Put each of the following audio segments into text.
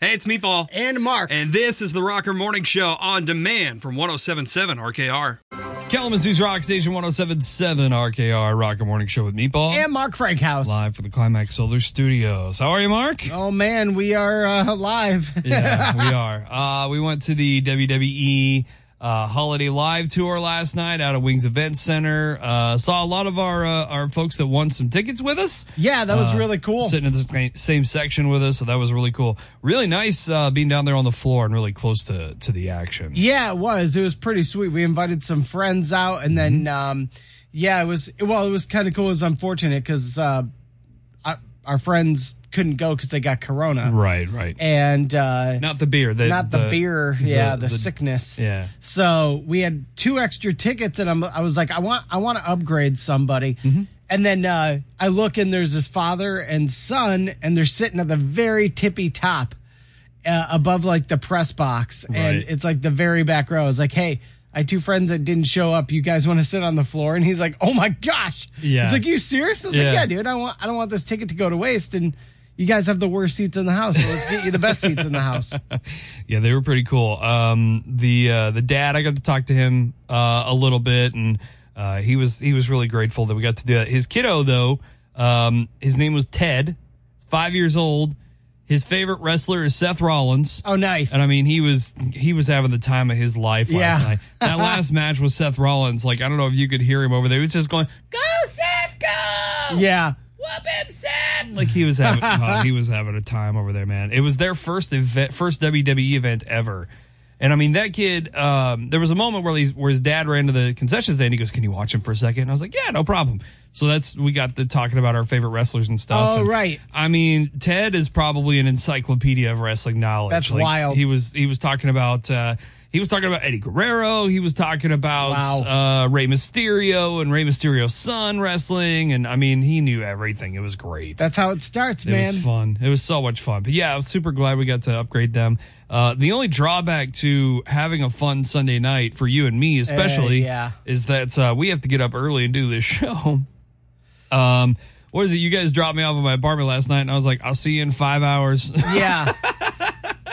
Hey, it's Meatball. And Mark. And this is the Rocker Morning Show on demand from 1077 RKR. Kalamazoo's Rock Station 1077 RKR Rocker Morning Show with Meatball. And Mark Frankhouse. Live for the Climax Solar Studios. How are you, Mark? Oh, man, we are uh, live. yeah, we are. Uh, we went to the WWE uh, holiday live tour last night out of Wings Event Center. Uh, saw a lot of our uh, our folks that won some tickets with us. Yeah, that was Uh, really cool. Sitting in the same section with us, so that was really cool. Really nice uh, being down there on the floor and really close to to the action. Yeah, it was. It was pretty sweet. We invited some friends out, and then, um, yeah, it was. Well, it was kind of cool. It was unfortunate because uh, our, friends couldn't go because they got corona, Right, right. and uh, Not the beer. The, not the, beer. Yeah, the, the- sickness. Yeah. So we had two extra tickets, and I'm, I was like, I want, I want to upgrade somebody. Mm-hmm. And then uh, I look, and there's this father and son, and they're sitting at the very tippy top, uh, above like the press box, and it's like the very back row. I was like, hey. I had two friends that didn't show up. You guys want to sit on the floor? And he's like, "Oh my gosh!" Yeah. He's like, "You serious?" I was Yeah. like, "Yeah, dude. I want. I don't want this ticket to go to waste." And you guys have the worst seats in the house, so let's get you the best seats in the house. Yeah, they were pretty cool. Um, the uh, the dad, I got to talk to him uh, a little bit, and uh, he was he was really grateful that we got to do that. His kiddo, though, um, his name was Ted, five years old. His favorite wrestler is Seth Rollins. Oh, nice. And I mean, he was he was having the time of his life last Yeah. night. That last match with Seth Rollins, like I don't know if you could hear him over there. He was just going, "Go Seth, go!" yeah. whoop him, Seth. Like he was having, oh, he was having a time over there, man. It was their first event, first WWE event ever. And I mean, that kid, um, there was a moment where, he's, where his dad ran to the concession stand. And he goes, Can you watch him for a second? And I was like, Yeah, no problem. So that's, we got to talking about our favorite wrestlers and stuff. Oh, And, right. I mean, Ted is probably an encyclopedia of wrestling knowledge. That's Like, wild. He was, he was talking about, uh, he was talking about Eddie Guerrero. He was talking about Wow. uh, Rey Mysterio and Rey Mysterio's son wrestling. And I mean, he knew everything. It was great. That's how it starts, It man. was fun. It was so much fun. But yeah, I was super glad we got to upgrade them. Uh, the only drawback to having a fun Sunday night for you and me, especially, Uh, yeah. is that uh, we have to get up early and do this show. Um, what is it? You guys dropped me off at my apartment last night, and I was like, "I'll see you in five hours." Yeah.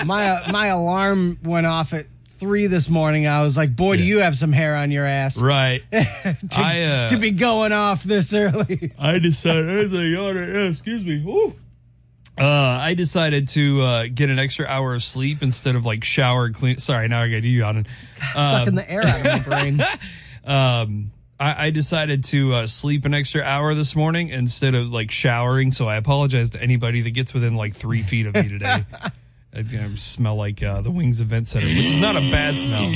my uh, my alarm went off at three this morning. I was like, boy, do you have some hair on your ass right. to, I, uh, to be going off this early. I decided, I was like, oh, excuse me. Woo. Uh, I decided to uh, get an extra hour of sleep instead of like shower and clean. Sorry, now I got you yawning. Sucking the air out of my brain. um, I, I decided to uh, sleep an extra hour this morning instead of like showering. So I apologize to anybody that gets within like three feet of me today. I, I smell like uh, the Wings Event Center, which is not a bad smell.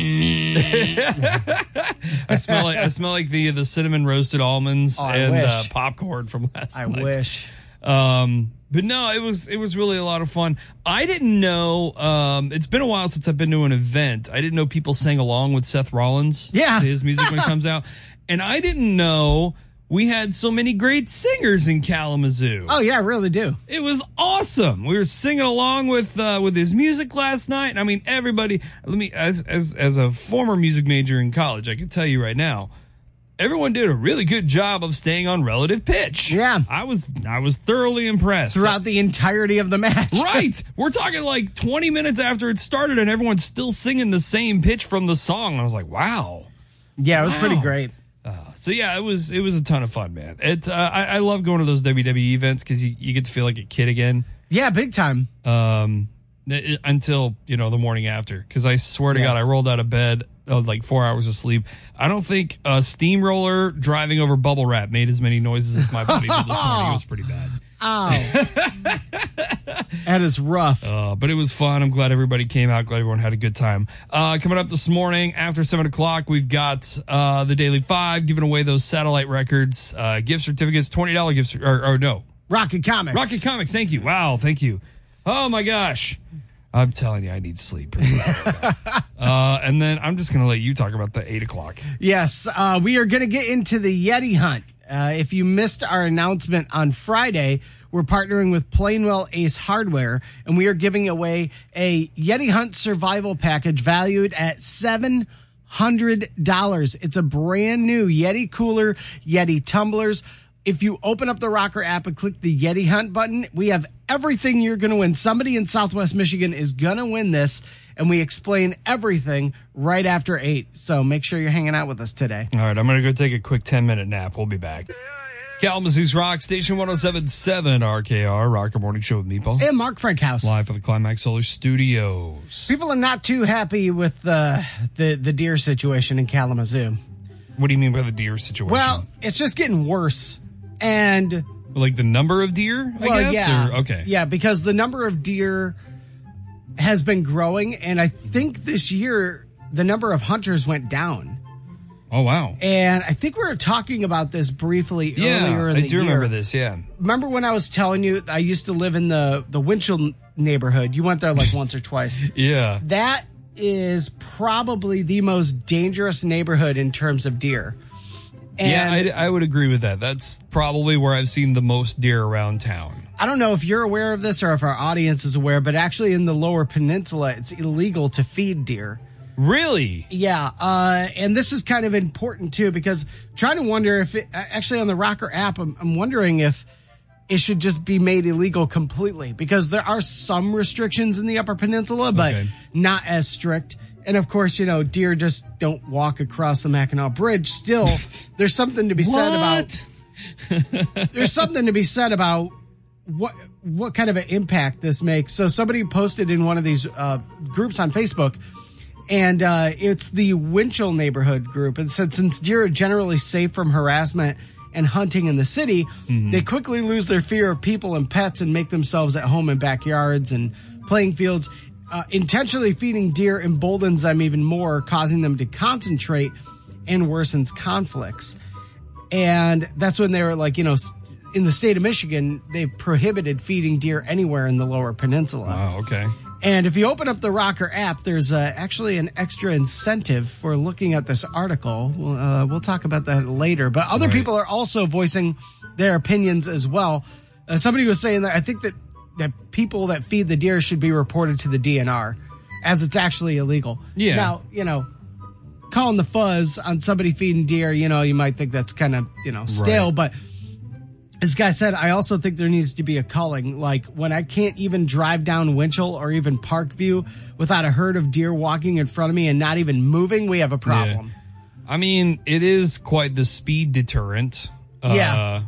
I smell like I smell like the the cinnamon roasted almonds Oh, and uh, popcorn from last I night. wish. Um, but no, it was it was really a lot of fun. I didn't know. Um, it's been a while since I've been to an event. I didn't know people sang along with Seth Rollins. Yeah. his music when it comes out, and I didn't know we had so many great singers in Kalamazoo. Oh yeah, I really do. It was awesome. We were singing along with uh, with his music last night. I mean, everybody. Let me as as as a former music major in college, I can tell you right now, everyone did a really good job of staying on relative pitch. Yeah. I was I was thoroughly impressed. Throughout the entirety of the match. Right. We're talking like 20 minutes after it started and everyone's still singing the same pitch from the song. I was like, wow. Yeah, it was pretty Wow. great. So yeah, it was it was a ton of fun, man. It uh, I, I love going to those WWE events because you, you get to feel like a kid again. Yeah, big time. um i- until you know the morning after because i swear to Yes. god i rolled out of bed uh, like four hours of sleep. I don't think a steamroller driving over bubble wrap made as many noises as my body did this morning. It was pretty bad. Oh. that is rough. uh, but it was fun. I'm glad everybody came out. Glad everyone had a good time. Uh, coming up this morning after seven o'clock we've got uh, the daily five giving away those satellite records uh, gift certificates $20 gift cer- or, or no. Rocket Comics. rocket comics. Thank you. Wow. Thank you. Oh my gosh I'm telling you, I need sleep. uh, and then I'm just going to let you talk about the eight o'clock. Yes, uh, we are going to get into the Yeti hunt. Uh, if you missed our announcement on Friday, we're partnering with Plainwell Ace Hardware, and we are giving away a Yeti Hunt survival package valued at seven hundred dollars. It's a brand new Yeti cooler, Yeti tumblers. If you open up the Rocker app and click the Yeti Hunt button, we have everything you're going to win. Somebody in Southwest Michigan is going to win this, and we explain everything right after 8. So make sure you're hanging out with us today. All right, I'm going to go take a quick 10 minute nap. We'll be back. Kalamazoo's Rock Station 1077 RKR, Rocker Morning Show with Meatball. And Mark Frankhouse. Live for the Climax Solar Studios. People are not too happy with uh, the, the deer situation in Kalamazoo. What do you mean by the deer situation? Well, it's just getting worse. And like the number of deer, I well, guess? yeah. Or, okay. Yeah, because the number of deer has been growing. And I think this year the number of hunters went down. Oh, wow. And I think we were talking about this briefly Yeah, earlier in I the do year. remember this, yeah. Remember when I was telling you I used to live in the the Winchell neighborhood? You went there like once or twice. Yeah. That is probably the most dangerous neighborhood in terms of deer. And yeah, I, I would agree with that. That's probably where I've seen the most deer around town. I don't know if you're aware of this or if our audience is aware, but actually in the lower peninsula, it's illegal to feed deer. Really? Yeah, uh, and this is kind of important too because trying to wonder if it, actually on the Rocker app, I'm, I'm wondering if it should just be made illegal completely because there are some restrictions in the Upper Peninsula, but Okay. not as strict. And of course, you know, deer just don't walk across the Mackinac Bridge. Still, there's something to be said about there's something to be said about what what kind of an impact this makes. So somebody posted in one of these uh, groups on Facebook, and uh, it's the Winchell neighborhood group, and said since deer are generally safe from harassment and hunting in the city, they quickly lose their fear of people and pets and make themselves at home in backyards and playing fields. Uh, intentionally feeding deer emboldens them even more, causing them to concentrate and worsens conflicts and that's when they were like, you know, in the state of Michigan, they've prohibited feeding deer anywhere in the lower peninsula. Oh, okay. And if you open up the Rocker app, there's uh, actually an extra incentive for looking at this article. We'll, uh, we'll talk about that later. But other Right. people are also voicing their opinions as well. Uh, somebody was saying that I think that that people that feed the deer should be reported to the DNR, as it's actually illegal. Yeah. Now, you know, calling the fuzz on somebody feeding deer, you know, you might think that's kind of you know stale, Right. but this guy said, I also think there needs to be a culling. Like when I can't even drive down Winchell or even Parkview without a herd of deer walking in front of me and not even moving, we have a problem. I mean, it is quite the speed deterrent. Uh, Yeah.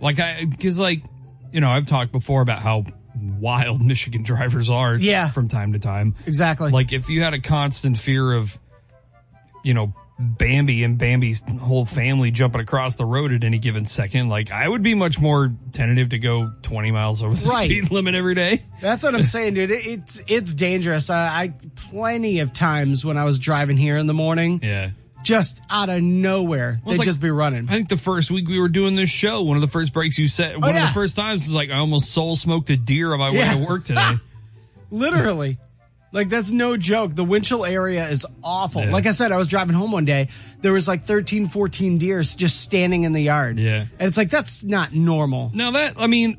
Like I, cause like, you know, I've talked before about how wild Michigan drivers are. Yeah. From time to time. Exactly. Like if you had a constant fear of, you know, Bambi and Bambi's whole family jumping across the road at any given second, like I would be much more tentative to go 20 miles over the Right. speed limit every day. That's what I'm saying, dude. It, it's it's dangerous. I, I plenty of times when I was driving here in the morning, Yeah. Just out of nowhere, Well, they'd like- just be running. I think the first week we were doing this show, one of the first breaks you said, oh, one of Oh, the first times was like, I almost soul smoked a deer on my way Yeah. to work today. Literally. Like that's no joke. The Winchell area is awful. Yeah. Like I said, I was driving home one day. There was like 13, 14 deers just standing in the yard. Yeah. And it's like, that's not normal. Now that I mean,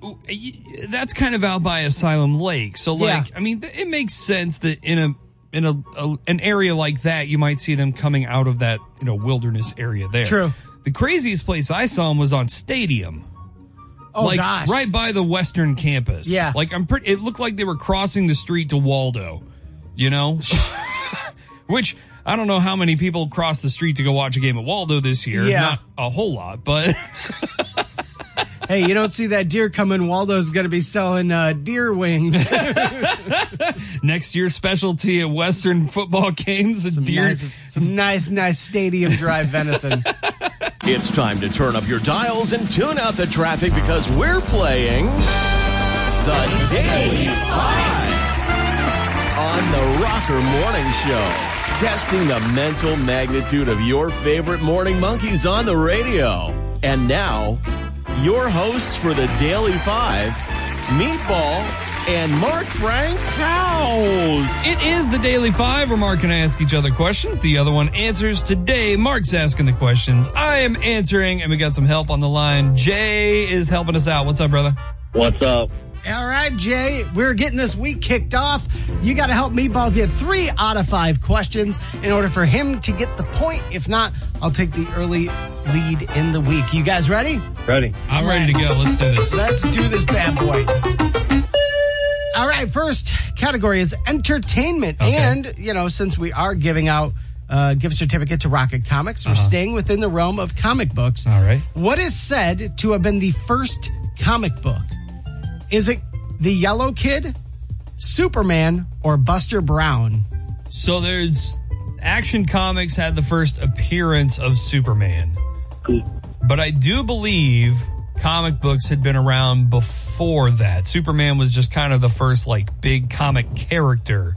that's kind of out by Asylum Lake. So like, Yeah. I mean, it makes sense that in a in a, a an area like that, you might see them coming out of that you know wilderness area there. True. The craziest place I saw them was on Stadium. Oh like gosh. right by the western campus. Yeah. Like I'm pretty it looked like they were crossing the street to Waldo. You know? Which I don't know how many people crossed the street to go watch a game at Waldo this year. Yeah. Not a whole lot, but Hey, you don't see that deer coming. Waldo's going to be selling uh, deer wings. next year's specialty at Western football games is deer. nice, some nice, nice stadium drive venison. It's time to turn up your dials and tune out the traffic because we're playing the Daily Five on the Rocker Morning Show. Testing the mental magnitude of your favorite morning monkeys on the radio. And now, your hosts for the Daily Five, Meatball and Mark Frankhouse. It is the Daily Five where Mark and I ask each other questions. The other one answers. Today, Mark's asking the questions. I am answering, and we got some help on the line. Jay is helping us out. What's up, brother? What's up? All right, Jay, we're getting this week kicked off. You got to help Meatball get three out of five questions in order for him to get the point. If not, I'll take the early lead in the week. You guys ready? Ready. I'm ready to go. Let's do this. Let's do this bad boy. All right, first category is entertainment. Okay. And, you know, since we are giving out a gift certificate to Rocket Comics, we're staying within the realm of comic books. Uh-huh. All right. What is said to have been the first comic book? Is it The Yellow Kid, Superman, or Buster Brown? So there's Action Comics had the first appearance of Superman. But I do believe comic books had been around before that. Superman was just kind of the first like big comic character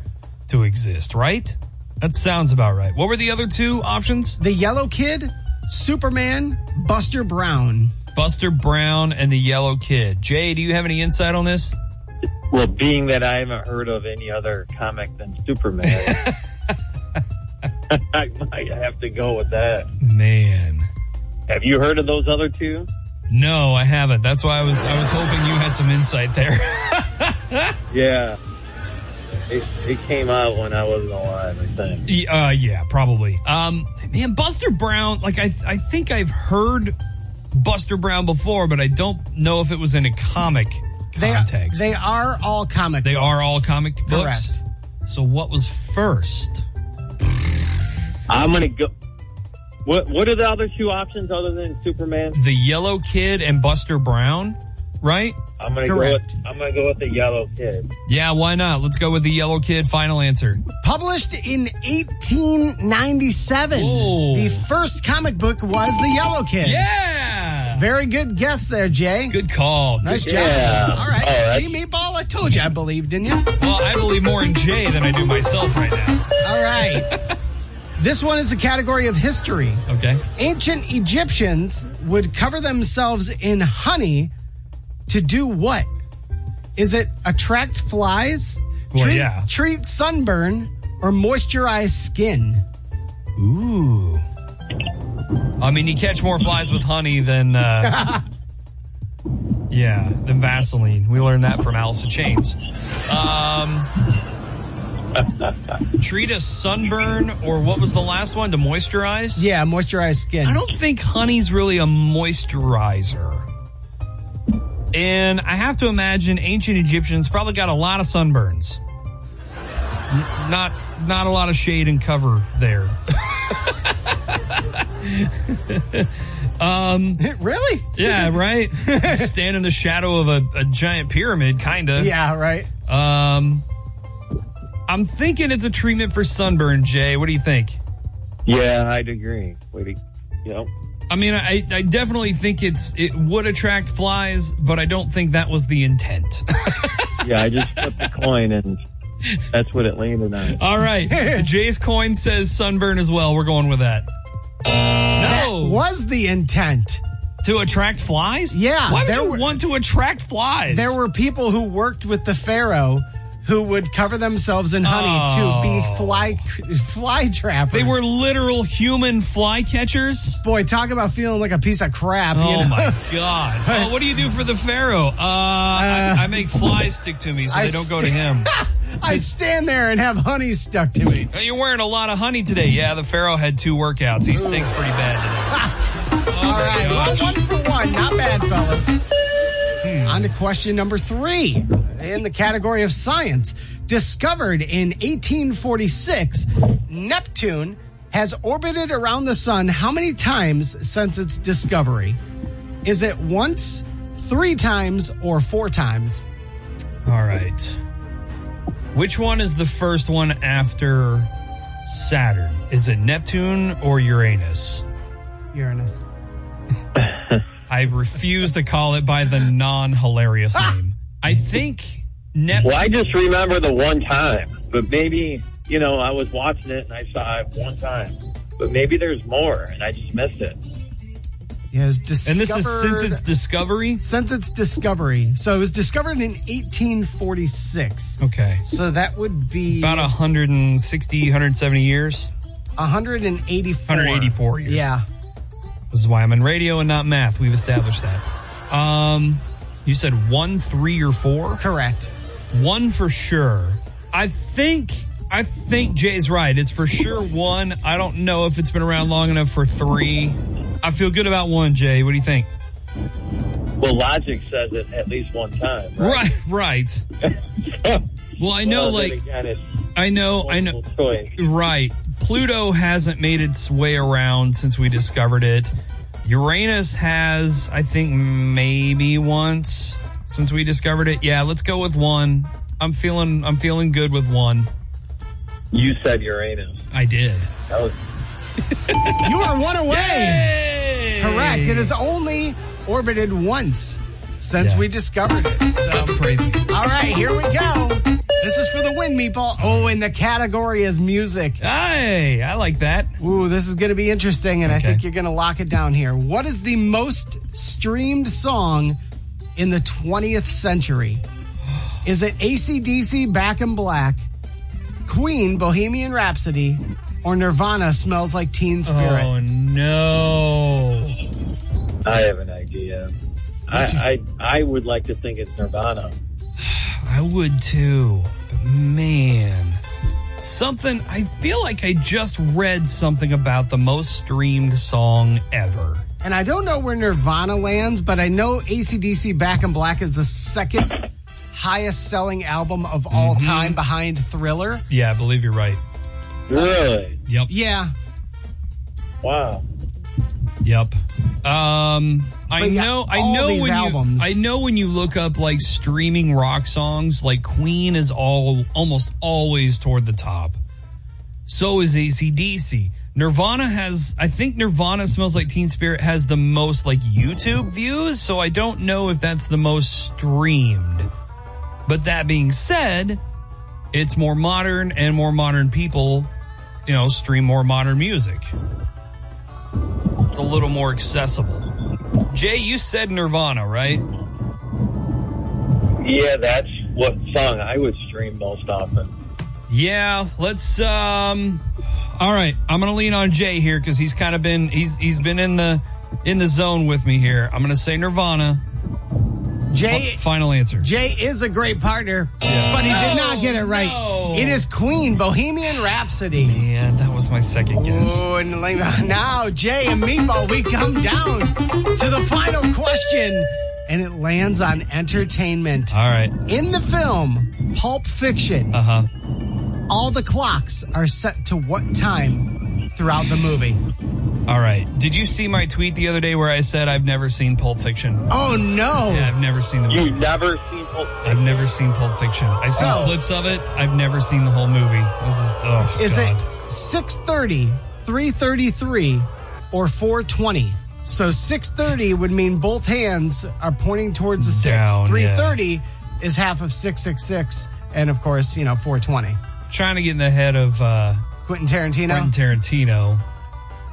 to exist, right? That sounds about right. What were the other two options? The Yellow Kid, Superman, Buster Brown. Buster Brown and the Yellow Kid. Jay, do you have any insight on this? Well, being that I haven't heard of any other comic than Superman, I might have to go with that. Man. Have you heard of those other two? No, I haven't. That's why I was I was hoping you had some insight there. Yeah. It, it came out when I wasn't alive, I think. Uh, yeah, probably. Um, man, Buster Brown. Like, I, I think I've heard Buster Brown before, but I don't know if it was in a comic They, context. they are all comic They books. are all comic books. Correct. So, what was first? I'm going to go. What What are the other two options other than Superman? The Yellow Kid and Buster Brown, right? I'm going to go with Correct. I'm going to go with the Yellow Kid. Yeah, why not? Let's go with the Yellow Kid. Final answer. Published in 1897. Whoa. The first comic book was The Yellow Kid. Yeah. Very good guess there, Jay. Good call. Nice job. Yeah. All right. All right. See, Meatball? I told you I believed in you. Well, I believe more in Jay than I do myself right now. All right. this one is the category of history. Okay. Ancient Egyptians would cover themselves in honey to do what? Is it attract flies, Well, treat, yeah. treat sunburn, or moisturize skin? Ooh. I mean, you catch more flies with honey than, uh, yeah, than Vaseline. We learned that from Alice in Chains. Um, treat a sunburn, or what was the last one? To moisturize? Yeah, moisturize skin. I don't think honey's really a moisturizer. And I have to imagine ancient Egyptians probably got a lot of sunburns. N- Not not a lot of shade and cover there. really? Yeah, right? Stand in the shadow of a, a giant pyramid, kinda. Yeah, right. Um I'm thinking it's a treatment for sunburn, Jay. What do you think? Yeah, I'd agree. Wait, you know, I mean, I, I definitely think it's it would attract flies, but I don't think that was the intent. yeah, I just flipped the coin and that's what it landed on. All right. Jay's coin says sunburn as well. We're going with that. No. Was the intent. To attract flies? Yeah, Why would you were- want to attract flies? There were people who worked with the pharaoh who would cover themselves in honey Oh. to be fly fly trappers. They were literal human fly catchers? boy, talk about feeling like a piece of crap. you Oh know? my god! Oh, what do you do for the pharaoh? Uh, I, I make flies stick to me so I they don't go to him. I stand there and have honey stuck to me. You're wearing a lot of honey today. Yeah, the pharaoh had two workouts. He stinks pretty bad today. All well, one for one, not bad, fellas. On to question number three in the category of science. Discovered in 1846, Neptune has orbited around the sun how many times since its discovery? Is it once, three times, or four times? All right. Which one is the first one after Saturn? Is it Neptune or Uranus? Uranus. I refuse to call it by the non hilarious ah! name. I think Neptune. Well, I just remember the one time, but maybe, you know, I was watching it and I saw it one time, but maybe there's more and I just missed it. It was discovered, And this is since its discovery? since its discovery. So it was discovered in 1846. Okay. So that would be About 160, 170 years. 184. 184 years. Yeah. This is why I'm in radio and not math. We've established that. Um, You said one, three, or four? Correct. One for sure. I think I think Jay's right. It's for sure one. I don't know if it's been around long enough for three. I feel good about one, Jay. What do you think? Well, logic says it at least one time, right? Right, right. Well, I know, Well, like I know, I know. choice. Right. Pluto hasn't made its way around since we discovered it. Uranus has, I think, maybe once since we discovered it. Yeah, let's go with one. I'm feeling, I'm feeling good with one. You said Uranus. I did. That was You are one away. Yay! Correct. It has only orbited once since Yeah. we discovered it. So, That's crazy. all right, here we go. This is for the win, meatball. Oh, and the category is music. Hey, I like that. Ooh, this is going to be interesting, and I think you're going to lock it down here. What is the most streamed song in the 20th century? Is it ACDC Back in Black, Queen Bohemian Rhapsody, or Nirvana Smells Like Teen Spirit? Oh no. I have an idea. I, I I would like to think it's Nirvana. I would too. But man, something, I feel like I just read something about the most streamed song ever. And I don't know where Nirvana lands, but I know ACDC Back in Black is the second highest selling album of all Mm-hmm. time behind Thriller. Yeah, I believe you're right. Really? Yep. Yeah. Wow. Yep. Um, I know. I know when albums- you. I know when you look up like streaming rock songs, like Queen is all almost always toward the top. So is ACDC. Nirvana has. I think Nirvana smells like Teen Spirit has the most like YouTube views. So I don't know if that's the most streamed. But that being said, it's more modern and more modern people, you know, stream more modern music. It's a little more accessible. Jay, you said Nirvana, right? Yeah, that's what song I would stream most often. Yeah, let's um all right, I'm going to lean on Jay here cuz he's kind of been he's he's been in the in the zone with me here. I'm going to say Nirvana. Jay F- final answer. Jay is a great partner, Yeah. but he did No, not get it right. no. It is Queen Bohemian Rhapsody. Man, that was my second guess. Oh, and now Jay and Meatball, we come down to the final question, and it lands on entertainment. All right. In the film Pulp Fiction, Uh-huh. all the clocks are set to what time throughout the movie? All right. Did you see my tweet the other day where I said I've never seen Pulp Fiction? Oh no! Yeah, I've never seen the movie. You've never seen Pulp Fiction. I've never seen Pulp Fiction. I've seen So- clips of it. I've never seen the whole movie. This is oh Is god. it 630, 333, or 420? So 630 would mean both hands are pointing towards the six. Down, 330 is half of 666, and of course, you know, 420. Trying to get in the head of uh, Quentin Tarantino. Quentin Tarantino.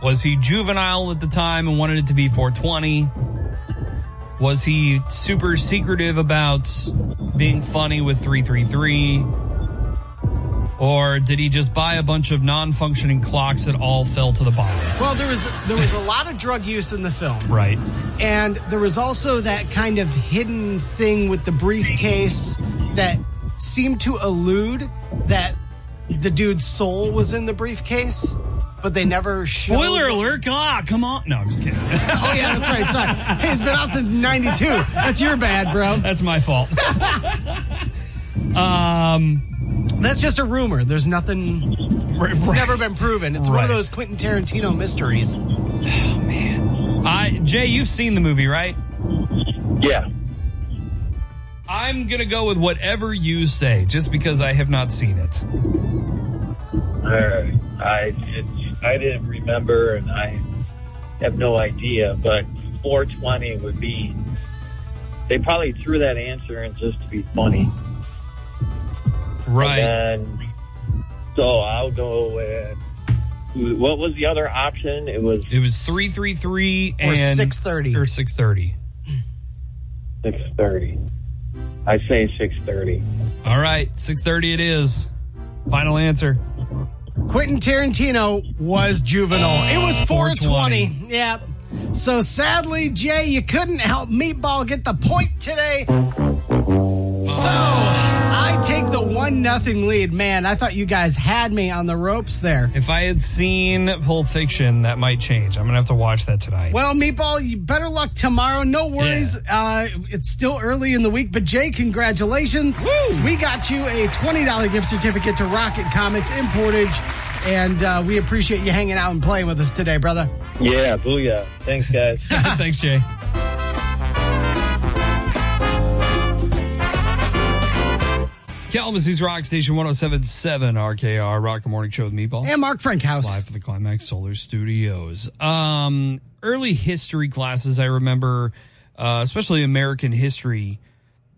Was he juvenile at the time and wanted it to be 420? Was he super secretive about being funny with 333? Or did he just buy a bunch of non-functioning clocks that all fell to the bottom? well, there was there was a lot of drug use in the film, Right. and there was also that kind of hidden thing with the briefcase that seemed to allude that the dude's soul was in the briefcase, but they never showed. Spoiler alert! Ah, come on. No, I'm just kidding. Oh yeah, that's right. Sorry. Hey, it's been out since '92. That's your bad, bro. That's my fault. um, That's just a rumor. There's nothing. right, It's right. never been proven. It's one of those Quentin Tarantino mysteries. Oh man. I Jay, you've seen the movie, right? Yeah. I'm gonna go with whatever you say, just because I have not seen it. All right. I it's, I didn't remember, and I have no idea. But 420 would be. They probably threw that answer in just to be funny. Right. And then, so I'll go with. What was the other option? It was It was three three three Or and 6:30. or six thirty. 6:30. I say 6:30. All right, six thirty. It is. Final answer. Quentin Tarantino was juvenile. It was ah, 420. 420. Yeah. So sadly, Jay, you couldn't help Meatball get the point today. So take the one nothing lead. Man, I thought you guys had me on the ropes there. If I had seen Pulp Fiction, that might change. I'm gonna have to watch that tonight. Well, Meatball, you better luck tomorrow. No worries. Uh, it's still early in the week, but Jay, congratulations. We got you a $20 gift certificate to Rocket Comics in Portage, and uh, we appreciate you hanging out and playing with us today, brother. Yeah, booyah. Thanks, guys. Thanks, Jay. Kalamazoo's Rock Station 1077 RKR Rock and Morning Show with Meatball. And Mark Frankhouse. live for the Climax Solar Studios. Um, early history classes, I remember, uh, especially American history,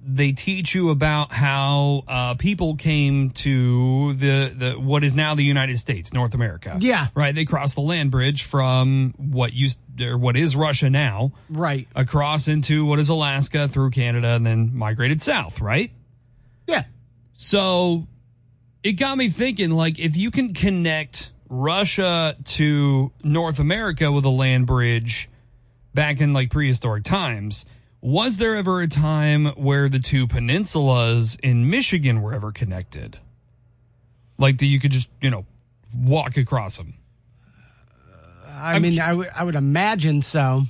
they teach you about how uh, people came to the, the what is now the United States, North America. Yeah. right. They crossed the land bridge from what used or what is Russia now, Right. across into what is Alaska through Canada, and then migrated south. Right. Yeah. So it got me thinking like if you can connect Russia to North America with a land bridge back in like prehistoric times, was there ever a time where the two peninsulas in Michigan were ever connected? Like that you could just, you know, walk across them. I mean, I would I would imagine so.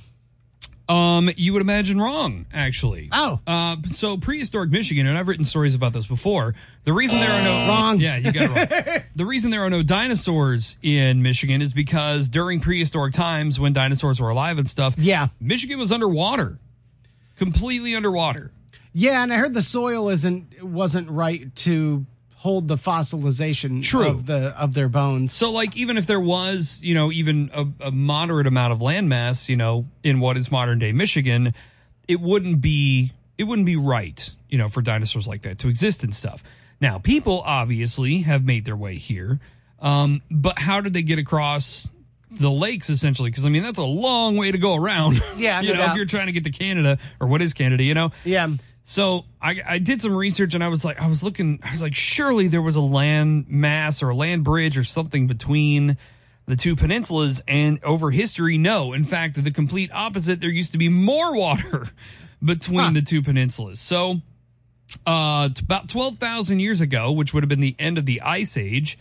Um, you would imagine wrong, actually. Oh. Uh, so prehistoric Michigan, and I've written stories about this before. The reason there are no Wrong. yeah, you got it wrong. the reason there are no dinosaurs in Michigan is because during prehistoric times, when dinosaurs were alive and stuff, Yeah. Michigan was underwater, completely underwater. Yeah, and I heard the soil isn't wasn't right to hold the fossilization True. of the of their bones. So, like, even if there was, you know, even a, a moderate amount of landmass, you know, in what is modern day Michigan, it wouldn't be it wouldn't be right, you know, for dinosaurs like that to exist and stuff. Now, people obviously have made their way here, um, but how did they get across the lakes essentially? Because I mean, that's a long way to go around. Yeah, you no know, if you're trying to get to Canada or what is Canada, you know. Yeah. So I, I did some research and I was like, I was looking, I was like, surely there was a land mass or a land bridge or something between the two peninsulas. And over history, no. In fact, the complete opposite. There used to be more water between the two peninsulas. So, uh, about 12,000 years ago, which would have been the end of the ice age,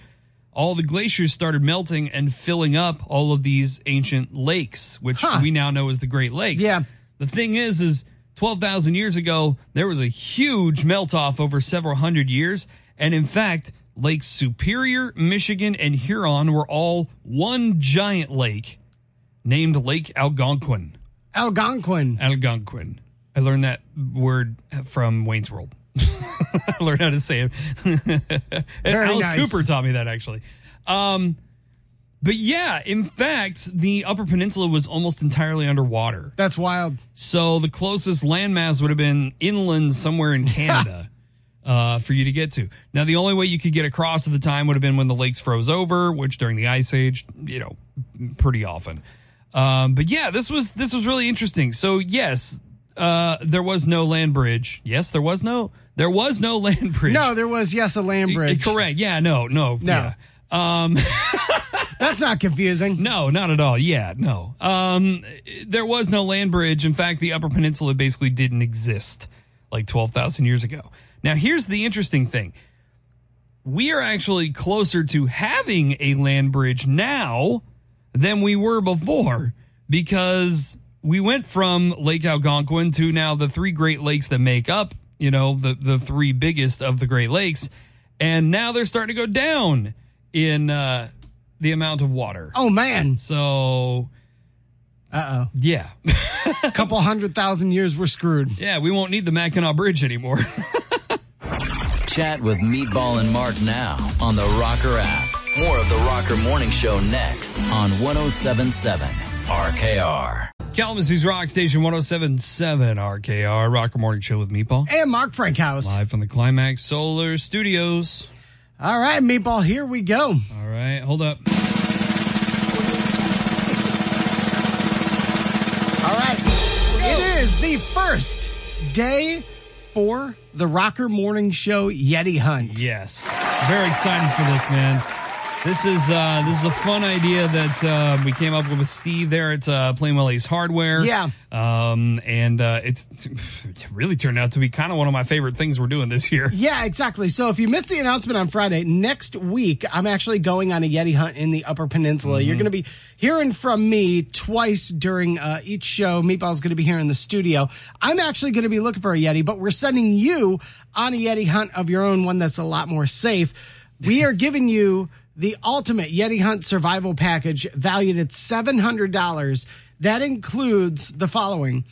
all the glaciers started melting and filling up all of these ancient lakes, which Huh. we now know as the Great Lakes. Yeah. The thing is, is 12,000 years ago, there was a huge melt off over several hundred years. And in fact, Lakes Superior, Michigan, and Huron were all one giant lake named Lake Algonquin. Algonquin. Algonquin. I learned that word from Wayne's World. I learned how to say it. Alice nice. Cooper taught me that actually. Um, but yeah, in fact, the Upper Peninsula was almost entirely underwater. That's wild. So the closest landmass would have been inland somewhere in Canada uh, for you to get to. Now, the only way you could get across at the time would have been when the lakes froze over, which during the ice age, you know, pretty often. Um, but yeah, this was this was really interesting. So yes, uh, there was no land bridge. Yes, there was no there was no land bridge. No, there was yes a land bridge. correct. Yeah, no, no, No. yeah. Um, That's not confusing. no, not at all. Yeah, no. Um, there was no land bridge. In fact, the Upper Peninsula basically didn't exist like 12,000 years ago. Now, here's the interesting thing. We are actually closer to having a land bridge now than we were before because we went from Lake Algonquin to now the three Great Lakes that make up, you know, the, the three biggest of the Great Lakes. And now they're starting to go down in, uh, the amount of water. Oh man. So Uh oh. yeah. A couple hundred thousand years we're screwed. yeah, we won't need the Mackinac Bridge anymore. Chat with Meatball and Mark now on the Rocker app. More of the Rocker Morning Show next on 1077 RKR. Kalamazoo's Rock Station 1077 RKR Rocker Morning Show with Meatball. And Mark Frankhouse. Live from the Climax Solar Studios. All right, Meatball, here we go. All right, hold up. All right. It is the first day for the Rocker Morning Show Yeti Hunt. Yes. Very excited for this, man. This is uh, this is a fun idea that uh, we came up with with Steve there at uh, Plainwell Ace Hardware. Yeah. um, and uh, it's it really turned out to be kind of one of my favorite things we're doing this year. Yeah, exactly. So if you missed the announcement on Friday, next week I'm actually going on a Yeti hunt in the Upper Peninsula. You're going to be hearing from me twice during uh, each show. Meatball's going to be here in the studio. I'm actually going to be looking for a Yeti, but we're sending you on a Yeti hunt of your own, one that's a lot more safe. We are giving you the ultimate Yeti hunt survival package valued at $700. That includes the following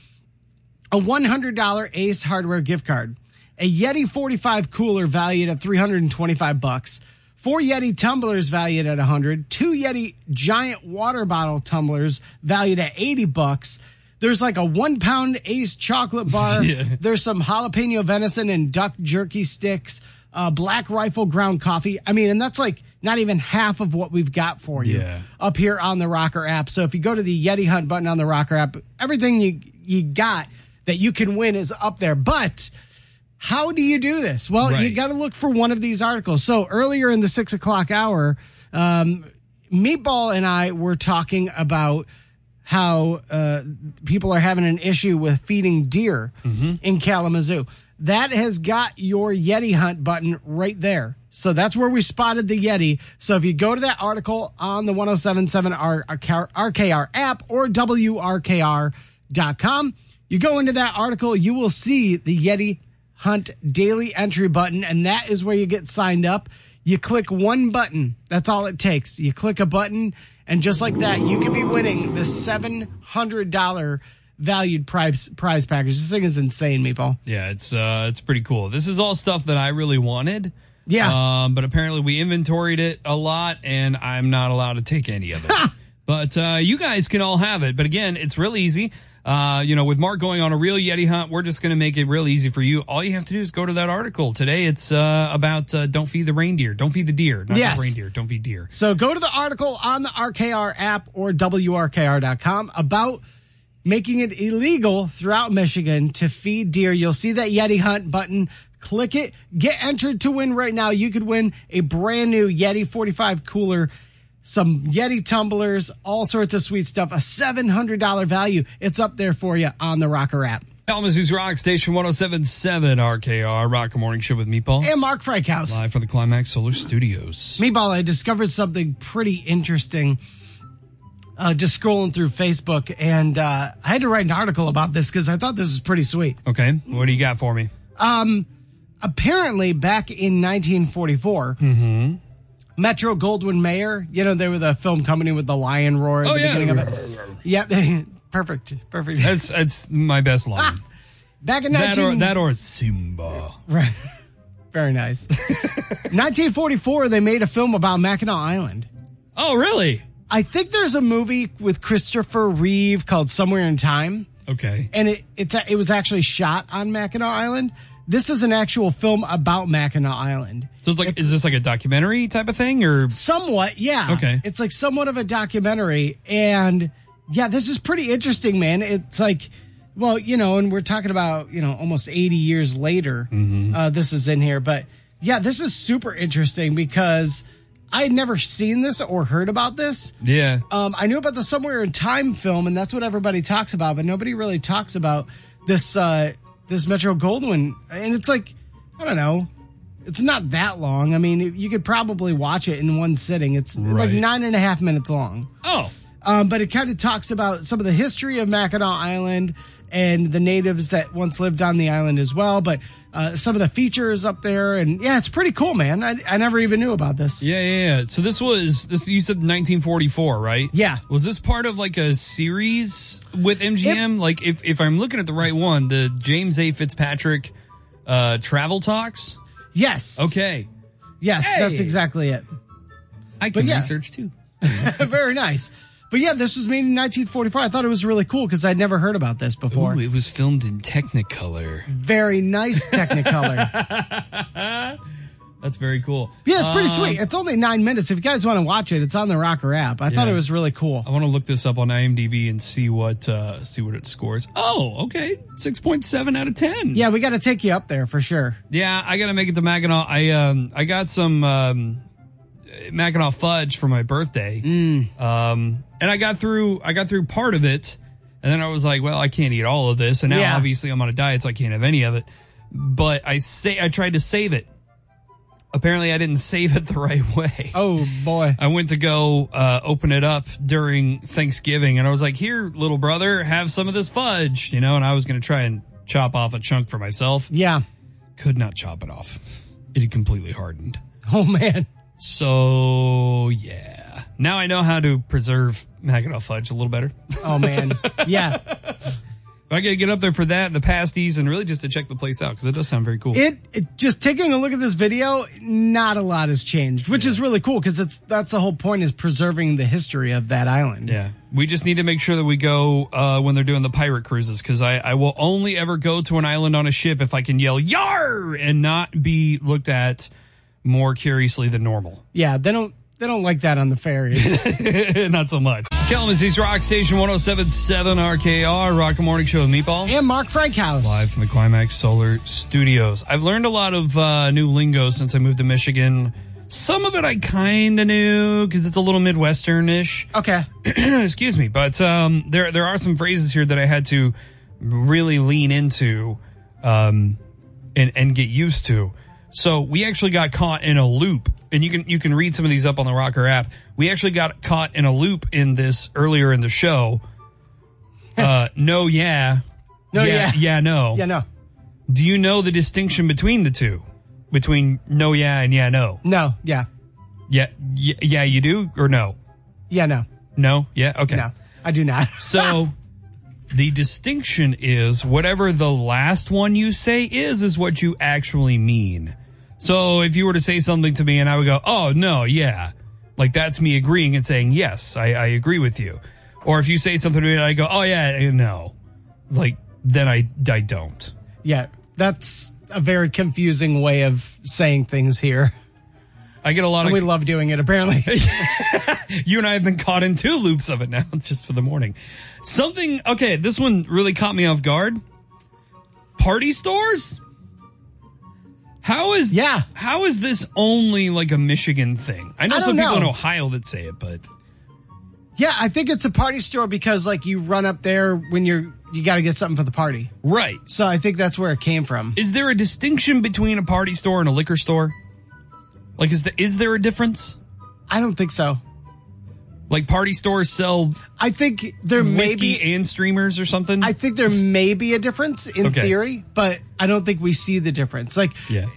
a $100 Ace Hardware gift card, a Yeti 45 cooler valued at 325 bucks, four Yeti tumblers valued at 100, two Yeti giant water bottle tumblers valued at 80 bucks. There's like a one pound Ace chocolate bar. Yeah. There's some jalapeno venison and duck jerky sticks, uh, black rifle ground coffee. I mean, and that's like not even half of what we've got for you Yeah. up here on the Rocker app. So if you go to the Yeti Hunt button on the Rocker app, everything you you got that you can win is up there. But how do you do this? Well, you got to look for one of these articles. So earlier in the six o'clock hour, um, Meatball and I were talking about how uh, people are having an issue with feeding deer in Kalamazoo. That has got your Yeti Hunt button right there. So that's where we spotted the Yeti. So if you go to that article on the 1077 R- RKR RKR app or WRKR.com, you go into that article, you will see the Yeti Hunt daily entry button, and that is where you get signed up. You click one button. That's all it takes. You click a button, and just like that, you can be winning the seven hundred dollar valued prize prize package. This thing is insane, Meatball. Yeah, it's uh, it's pretty cool. This is all stuff that I really wanted. Yeah. Um, but apparently we inventoried it a lot, and I'm not allowed to take any of it. but uh, you guys can all have it. But again, it's real easy. Uh, you know, with Mark going on a real Yeti hunt, we're just going to make it real easy for you. All you have to do is go to that article today. It's uh, about uh, don't feed the reindeer, don't feed the deer, not Yes. just reindeer, don't feed deer. So go to the article on the RKR app or WRKR.com about making it illegal throughout Michigan to feed deer. You'll see that Yeti Hunt button. Click it. Get entered to win right now. You could win a brand new Yeti 45 cooler, some Yeti tumblers, all sorts of sweet stuff. A $700 value. It's up there for you on the Rocker app. Kalamazoo's Rock Station 1077 RKR, Rock Morning Show with Meatball. And Mark Frankhouse. Live from the Climax Solar Studios. Meatball, I discovered something pretty interesting. Uh, just scrolling through Facebook, and uh, I had to write an article about this because I thought this was pretty sweet. Okay, what do you got for me? Apparently, back in 1944, mm-hmm. Metro Goldwyn Mayer, you know, they were the film company with the lion roar Oh, the yeah. beginning of it. Yeah, perfect, perfect. That's that's my best ah, line. back in that 19... or that or Simba. Right. Very nice. 1944, they made a film about Mackinac Island. Oh, really? I think there's a movie with Christopher Reeve called Somewhere in Time. Okay. and it it's it was actually shot on Mackinac Island. This is an actual film about Mackinac Island. So it's like, is this like a documentary type of thing, or Somewhat, yeah. Okay. It's like somewhat of a documentary, and yeah, this is pretty interesting, man. It's like, well, you know, and we're talking about you know almost eighty years later. Mm-hmm. Uh, this is in here, but yeah, this is super interesting because I had never seen this or heard about this. yeah? Um, I knew about the Somewhere in Time film, and that's what everybody talks about, but nobody really talks about this uh, this Metro Goldwyn. And it's like, I don't know, it's not that long. I mean, you could probably watch it in one sitting. It's like nine and a half minutes long. Oh, Um, but it kind of talks about some of the history of Mackinac Island and the natives that once lived on the island as well. But uh, some of the features up there, and yeah, it's pretty cool, man. I, I never even knew about this. yeah, yeah, yeah. So this was this. You said 1944, right? Yeah. Was this part of like a series with MGM? like, if if I'm looking at the right one, the James A. Fitzpatrick uh, travel talks. Yes. Okay, Yes, that's exactly it. I can yeah. research too. Very nice. But yeah, this was made in 1944. I thought it was really cool because I'd never heard about this before. Ooh, it was filmed in Technicolor. Very nice Technicolor. That's very cool. yeah, it's pretty Um, sweet. It's only nine minutes. If you guys want to watch it, it's on the Rocker app. I thought it was really cool. I want to look this up on IMDb and see what uh see what it scores. Oh, okay, six point seven out of ten. Yeah, we got to take you up there for sure. yeah. I gotta make it to Mackinac. I um I got some um Mackinac fudge for my birthday. Mm. Um, and I got through, I got through part of it. And then I was like, well, I can't eat all of this. And now Yeah. obviously I'm on a diet, so I can't have any of it. But I say, I tried to save it. Apparently I didn't save it the right way. Oh boy. I went to go uh, open it up during Thanksgiving, and I was like, "Here, little brother, have some of this fudge," you know. And I was going to try and chop off a chunk for myself. Yeah. Could not chop it off; it had completely hardened. Oh man. So yeah, now I know how to preserve Mackinac fudge a little better. Oh man. Yeah. I got to get up there for that and the pasties, and really just to check the place out because it does sound very cool. It, it just taking a look at this video, not a lot has changed, which is really cool because it's that's the whole point is preserving the history of that island. Yeah. We just need to make sure that we go uh, when they're doing the pirate cruises because I, I will only ever go to an island on a ship if I can yell "Yar!" and not be looked at more curiously than normal. Yeah, they don't they don't like that on the ferries. not so much. Kalamazoo's Rock Station 1077 RKR, Rock and Morning Show with Meatball. and Mark Frankhouse. Live from the Climax Solar Studios. I've learned a lot of uh, new lingo since I moved to Michigan. Some of it I kind of knew because it's a little Midwestern-ish. Okay. excuse me, but um, there there are some phrases here that I had to really lean into um, and and get used to. So we actually got caught in a loop, and you can you can read some of these up on the Rocker app. We actually got caught in a loop in this earlier in the show. Uh, no, yeah, No, yeah. yeah, no. Yeah, no. Do you know the distinction between the two? Between no, yeah, and yeah, no. No. Yeah. Yeah, yeah, yeah you do or no? Yeah, no. No, yeah, okay. No. I do not. So the distinction is whatever the last one you say is, is what you actually mean. So if you were to say something to me and I would go, oh, no, yeah, like that's me agreeing and saying, yes, I, I agree with you. Or if you say something to me and I go, oh, yeah, eh, no, like then I, I don't. yeah. That's a very confusing way of saying things here. I get a lot And we love doing it apparently. you and I have been caught in two loops of it now just for the morning. Something, okay, this one really caught me off guard. Party stores? How is Yeah. How is this only like a Michigan thing? I know I some people in. Ohio that say it, but yeah, I think it's a party store because like you run up there when you're you got to get something for the party. right. So I think that's where it came from. Is there a distinction between a party store and a liquor store? Like, is the, is there a difference? I don't think so. Like, party stores sell I think there may whiskey be and streamers or something. I think there may be a difference in Okay. theory, but I don't think we see the difference. Like yeah.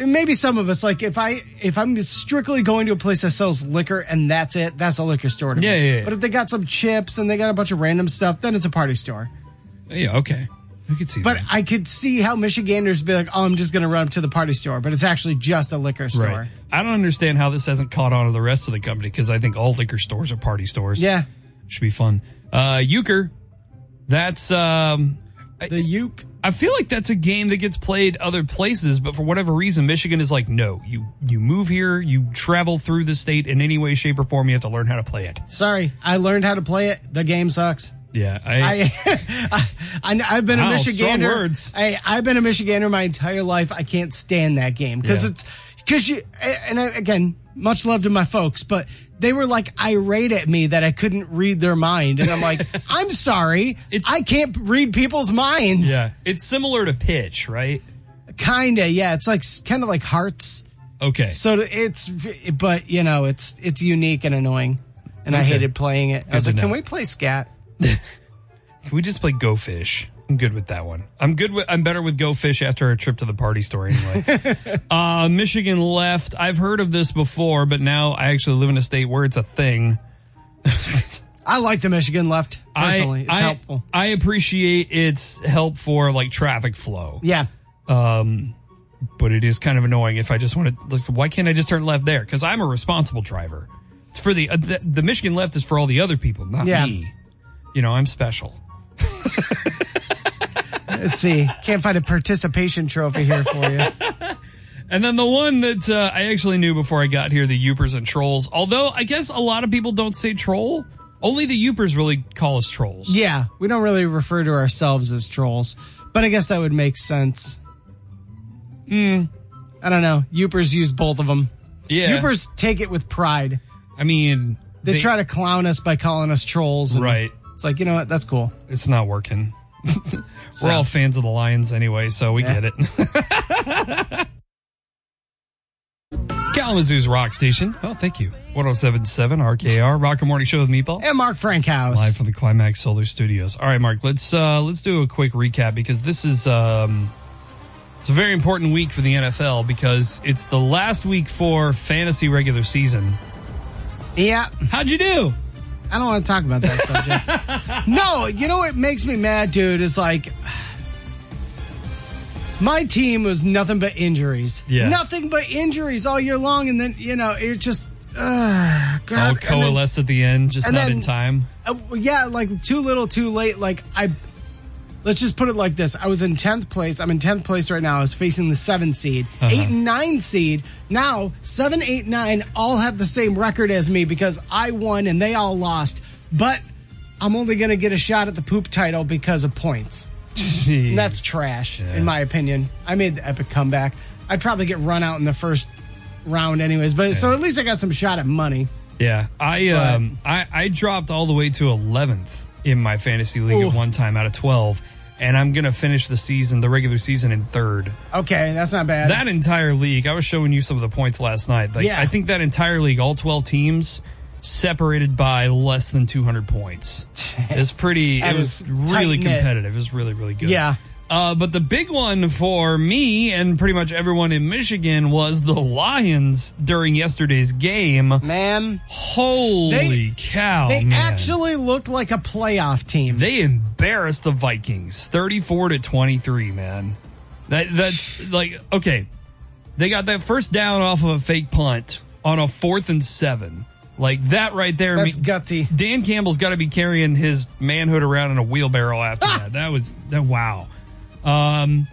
Eh, maybe some of us like if I if I'm strictly going to a place that sells liquor and that's it, that's a liquor store to me. Yeah, yeah, yeah. But if they got some chips and they got a bunch of random stuff, then it's a party store. Yeah. Okay. I could see But that. I could see how Michiganders be like, "Oh, I'm just going to run up to the party store," but it's actually just a liquor store. Right. I don't understand how this hasn't caught on to the rest of the company because I think all liquor stores are party stores. Yeah, Should be fun. Uh, Euchre. That's, um, the uke. I feel like that's a game that gets played other places, but for whatever reason, Michigan is like, no, you, you move here, you travel through the state in any way, shape, or form, you have to learn how to play it. Sorry, I learned how to play it. The game sucks. Yeah. I, I, I I've been Wow, a Michigander. words. I, I've been a Michigander my entire life. I can't stand that game because Yeah. it's because you and I, again, much love to my folks, but they were like irate at me that I couldn't read their mind, and I'm like, I'm sorry, It- I can't read people's minds. yeah. It's similar to pitch, right? kinda. Yeah, it's like kind of like hearts. Okay. So it's, but you know, it's it's unique and annoying, and I hated playing it. I was like, can we play scat? Can we just play Go Fish? I'm good with that one. I'm good with. I'm better with Go Fish after our trip to the party store. Anyway, uh, Michigan left. I've heard of this before, but now I actually live in a state where it's a thing. I like the Michigan left personally. I, it's I, helpful. I appreciate its help for like traffic flow, Yeah. but it is kind of annoying if I just want to. Like, why can't I just turn left there? Because I'm a responsible driver. It's for the, uh, the the Michigan left is for all the other people, not Yeah. me. You know, I'm special. Let's see. Can't find a participation trophy here for you. And then the one that uh, I actually knew before I got here, the Yoopers and Trolls. Although I guess a lot of people don't say troll. Only the Yoopers really call us trolls. Yeah, we don't really refer to ourselves as trolls, but I guess that would make sense. Hmm. I don't know. Yoopers use both of them. Yeah. Yoopers take it with pride. I mean, They, try to clown us by calling us trolls. and Right. It's like, you know what? That's cool. It's not working. We're all fans of the Lions anyway, so we Yeah. get it. Kalamazoo's Rock Station. Oh, thank you. 1077 RKR, Rock and Morning Show with Meatball. And Mark Frankhouse. Live from the Climax Solar Studios. All right, Mark, let's uh let's do a quick recap because this is um it's a very important week for the NFL because it's the last week for fantasy regular season. Yeah. How'd you do? I don't want to talk about that subject. no, you know what makes me mad, dude, is like my team was nothing but injuries. Yeah. Nothing but injuries all year long. And then, you know, it just, uh, God. All And then- coalesce at the end, just not then- in time. Uh, yeah, like too little, too late. Like I, let's just put it like this: I was in tenth place. I'm in tenth place right now. I was facing the seventh seed, Uh-huh. eight and nine seed. Now seven, eight, nine all have the same record as me because I won and they all lost. But I'm only going to get a shot at the poop title because of points. That's trash, in my opinion. I made the epic comeback. I'd probably get run out in the first round, anyways. But so at least I got some shot at money. Yeah, I But- um I I dropped all the way to 11th in my fantasy league Ooh. at one time out of 12 and I'm going to finish the season, the regular season in third. Okay, that's not bad. That entire league, I was showing you some of the points last night. Like Yeah. I think that entire league, all 12 teams separated by less than 200 points. It's pretty it was really competitive. It was really really good. Yeah. Uh, but the big one for me and pretty much everyone in Michigan was the Lions during yesterday's game. Man, Holy They- cow! they man. actually looked like a playoff team. they embarrassed the Vikings, thirty-four to twenty-three. Man, that that's like okay. They got that first down off of a fake punt on a fourth and seven. Like that right there. That's mean, gutsy. Dan Campbell's got to be carrying his manhood around in a wheelbarrow after that. That was that. Wow. Um,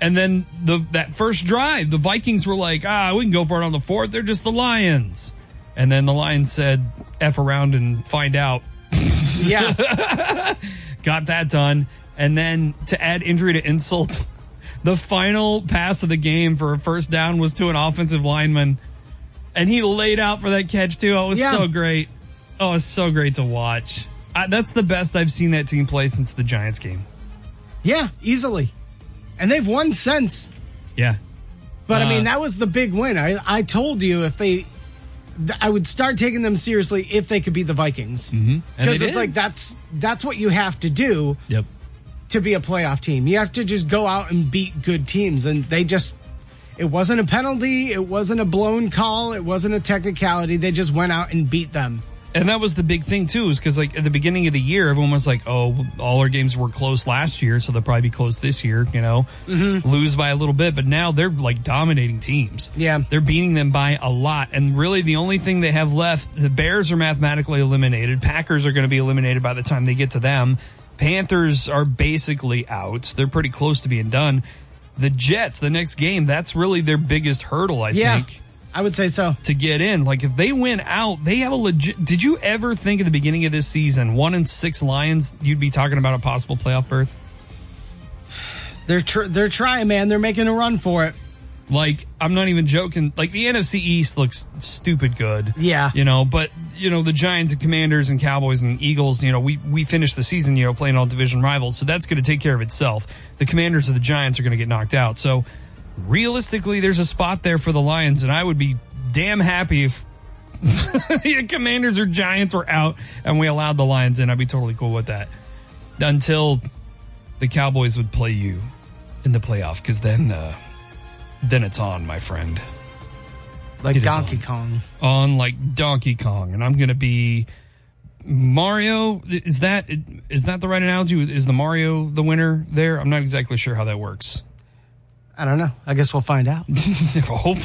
and then the that first drive, the Vikings were like, ah, we can go for it on the fourth. They're just the Lions. And then the Lions said, "F around and find out." Yeah. Got that done. And then to add injury to insult, the final pass of the game for a first down was to an offensive lineman, and he laid out for that catch too. Oh, it was Yeah. so great. Oh, it's so great to watch. I, that's the best I've seen that team play since the Giants game. Yeah, easily. And they've won since. Yeah. But I Uh, mean, that was the big win. I, I told you if they, th- I would start taking them seriously if they could beat the Vikings. Mm-hmm. Because it's did. like that's that's what you have to do Yep. to be a playoff team. You have to just go out and beat good teams, and they just. It wasn't a penalty. It wasn't a blown call. It wasn't a technicality. They just went out and beat them. And that was the big thing too, is because like at the beginning of the year, everyone was like, "Oh, all our games were close last year, so they'll probably be close this year." You know, mm-hmm. lose by a little bit, but now they're like dominating teams. Yeah. they're beating them by a lot. And really, the only thing they have left, the Bears are mathematically eliminated. Packers are going to be eliminated by the time they get to them. Panthers are basically out. They're pretty close to being done. The Jets, the next game, that's really their biggest hurdle, I Yeah, think I would say so. to get in. Like if they win out, they have a legit. Did you ever think at the beginning of this season, one in six Lions, you'd be talking about a possible playoff berth? They're tr- they're trying, man. They're making a run for it. Like I'm not even joking. Like the NFC East looks stupid good. Yeah. you know, but you know the Giants and Commanders and Cowboys and Eagles. You know, we we finished the season, you know, playing all division rivals, so that's going to take care of itself. The Commanders and the Giants are going to get knocked out. So realistically, there's a spot there for the Lions, and I would be damn happy if the Commanders or Giants were out and we allowed the Lions in. I'd be totally cool with that. Until the Cowboys would play you in the playoff, because then uh, then it's on, my friend. Like It Donkey on. Kong. On like Donkey Kong, and I'm gonna be Mario. Is that is that the right analogy? Is the Mario the winner there? I'm not exactly sure how that works. I don't know. I guess we'll find out. Hopefully.